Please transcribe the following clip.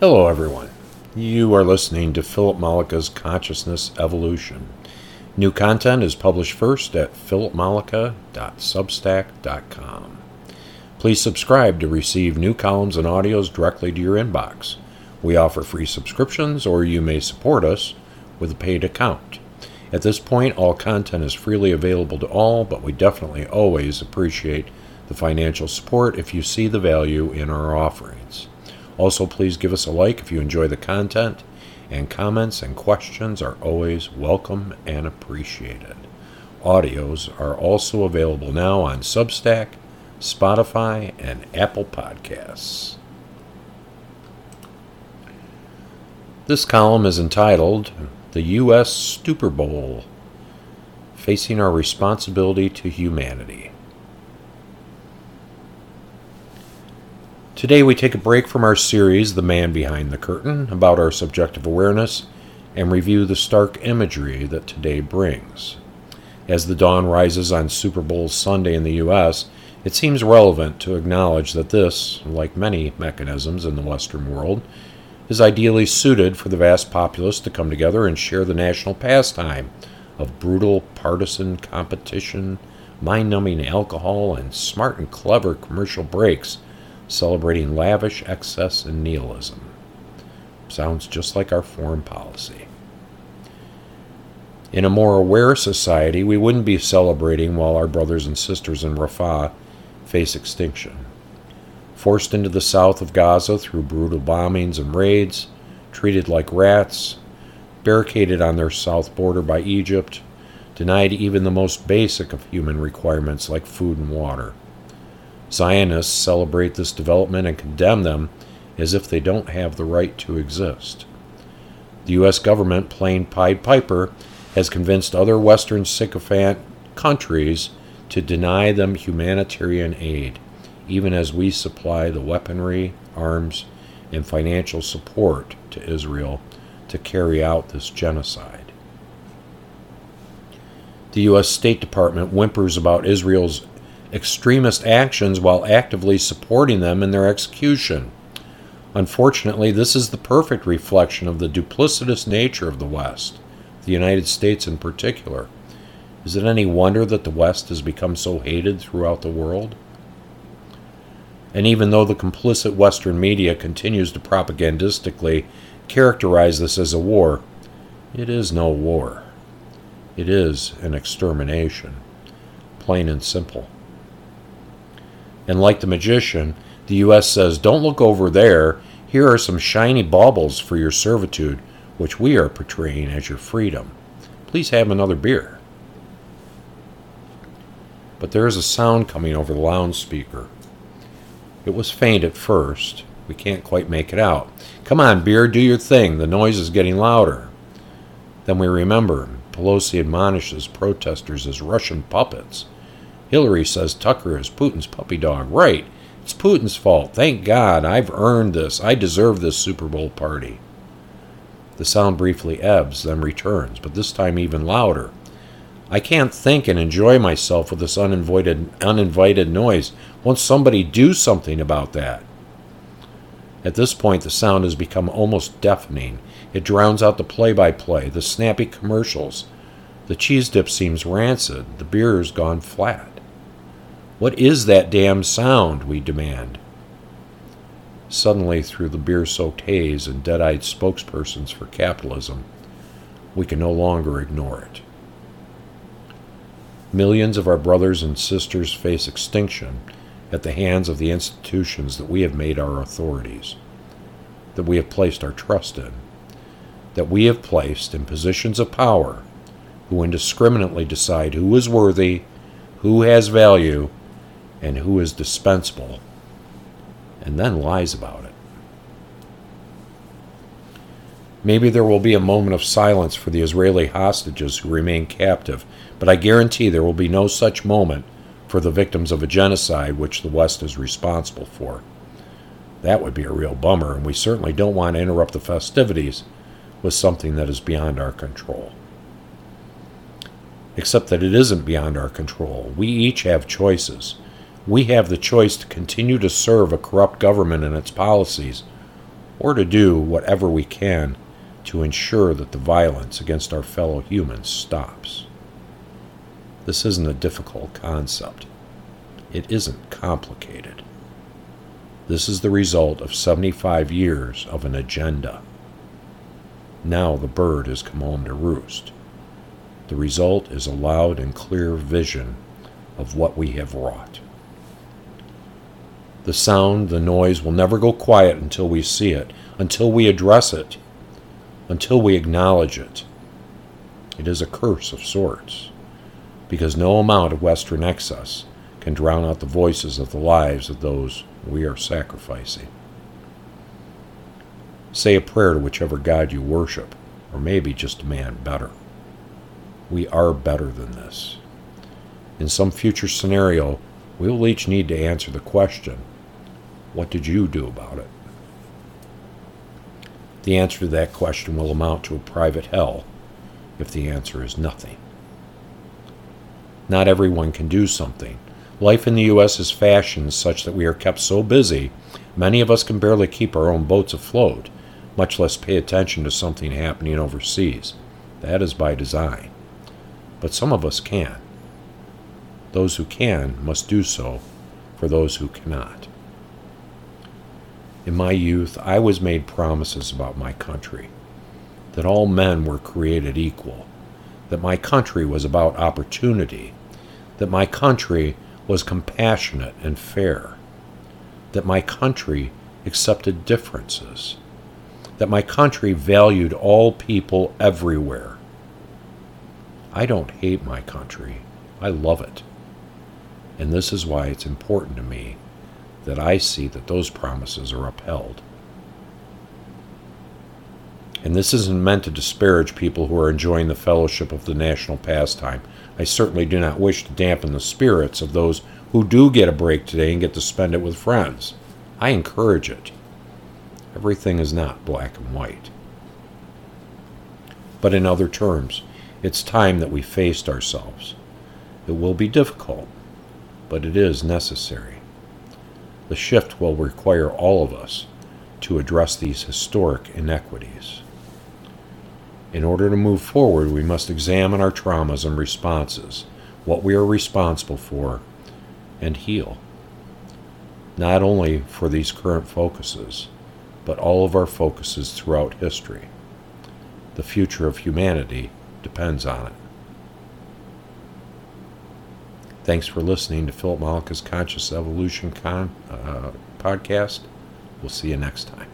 Hello, everyone. You are listening to Philip Mollica's Consciousness Evolution. New content is published first at philipmollica.substack.com. Please subscribe to receive new columns and audios directly to your inbox. We offer free subscriptions, or you may support us with a paid account. At this point, all content is freely available to all, but we definitely always appreciate the financial support if you see the value in our offerings. Also, please give us a like if you enjoy the content, and comments and questions are always welcome and appreciated. Audios are also available now on Substack, Spotify, and Apple Podcasts. This column is entitled The U.S. Super Bowl Facing Our Responsibility to Humanity. Today we take a break from our series, The Man Behind the Curtain, about our subjective awareness, and review the stark imagery that today brings. As the dawn rises on Super Bowl Sunday in the U.S., it seems relevant to acknowledge that this, like many mechanisms in the Western world, is ideally suited for the vast populace to come together and share the national pastime of brutal partisan competition, mind numbing alcohol, and smart and clever commercial breaks celebrating lavish excess and nihilism. Sounds just like our foreign policy. In a more aware society, we wouldn't be celebrating while our brothers and sisters in Rafah face extinction. Forced into the south of Gaza through brutal bombings and raids, treated like rats, barricaded on their south border by Egypt, denied even the most basic of human requirements like food and water. Zionists celebrate this development and condemn them as if they don't have the right to exist. The U.S. government, playing Pied Piper, has convinced other Western sycophant countries to deny them humanitarian aid, even as we supply the weaponry, arms, and financial support to Israel to carry out this genocide. The U.S. State Department whimpers about Israel's extremist actions while actively supporting them in their execution. Unfortunately, this is the perfect reflection of the duplicitous nature of the West, the United States in particular. Is it any wonder that the West has become so hated throughout the world? And even though the complicit Western media continues to propagandistically characterize this as a war, it is no war. It is an extermination, plain and simple. And like the magician, the U.S. says, Don't look over there. Here are some shiny baubles for your servitude, which we are portraying as your freedom. Please have another beer. But there is a sound coming over the loudspeaker. It was faint at first. We can't quite make it out. Come on, beer, do your thing. The noise is getting louder. Then we remember Pelosi admonishes protesters as Russian puppets. Hillary says Tucker is Putin's puppy dog. Right. It's Putin's fault. Thank God. I've earned this. I deserve this Super Bowl party. The sound briefly ebbs, then returns, but this time even louder. I can't think and enjoy myself with this uninvited, uninvited noise. Won't somebody do something about that? At this point, the sound has become almost deafening. It drowns out the play by play, the snappy commercials. The cheese dip seems rancid. The beer has gone flat. What is that damn sound? we demand. Suddenly, through the beer soaked haze and dead eyed spokespersons for capitalism, we can no longer ignore it. Millions of our brothers and sisters face extinction at the hands of the institutions that we have made our authorities, that we have placed our trust in, that we have placed in positions of power who indiscriminately decide who is worthy, who has value, and who is dispensable, and then lies about it. Maybe there will be a moment of silence for the Israeli hostages who remain captive, but I guarantee there will be no such moment for the victims of a genocide which the West is responsible for. That would be a real bummer, and we certainly don't want to interrupt the festivities with something that is beyond our control. Except that it isn't beyond our control. We each have choices we have the choice to continue to serve a corrupt government and its policies, or to do whatever we can to ensure that the violence against our fellow humans stops. This isn't a difficult concept. It isn't complicated. This is the result of 75 years of an agenda. Now the bird has come home to roost. The result is a loud and clear vision of what we have wrought. The sound, the noise will never go quiet until we see it, until we address it, until we acknowledge it. It is a curse of sorts, because no amount of Western excess can drown out the voices of the lives of those we are sacrificing. Say a prayer to whichever God you worship, or maybe just demand better. We are better than this. In some future scenario, we will each need to answer the question what did you do about it? The answer to that question will amount to a private hell if the answer is nothing. Not everyone can do something. Life in the U.S. is fashioned such that we are kept so busy, many of us can barely keep our own boats afloat much less pay attention to something happening overseas. That is by design. But some of us can. Those who can must do so for those who cannot. In my youth, I was made promises about my country that all men were created equal, that my country was about opportunity, that my country was compassionate and fair, that my country accepted differences that my country valued all people everywhere. I don't hate my country, I love it. And this is why it's important to me that I see that those promises are upheld. And this isn't meant to disparage people who are enjoying the fellowship of the national pastime. I certainly do not wish to dampen the spirits of those who do get a break today and get to spend it with friends. I encourage it. Everything is not black and white. But in other terms, it's time that we faced ourselves. It will be difficult, but it is necessary. The shift will require all of us to address these historic inequities. In order to move forward, we must examine our traumas and responses, what we are responsible for, and heal. Not only for these current focuses, but all of our focuses throughout history. The future of humanity depends on it. Thanks for listening to Philip Mollica's Conscious Evolution Con, uh, podcast. We'll see you next time.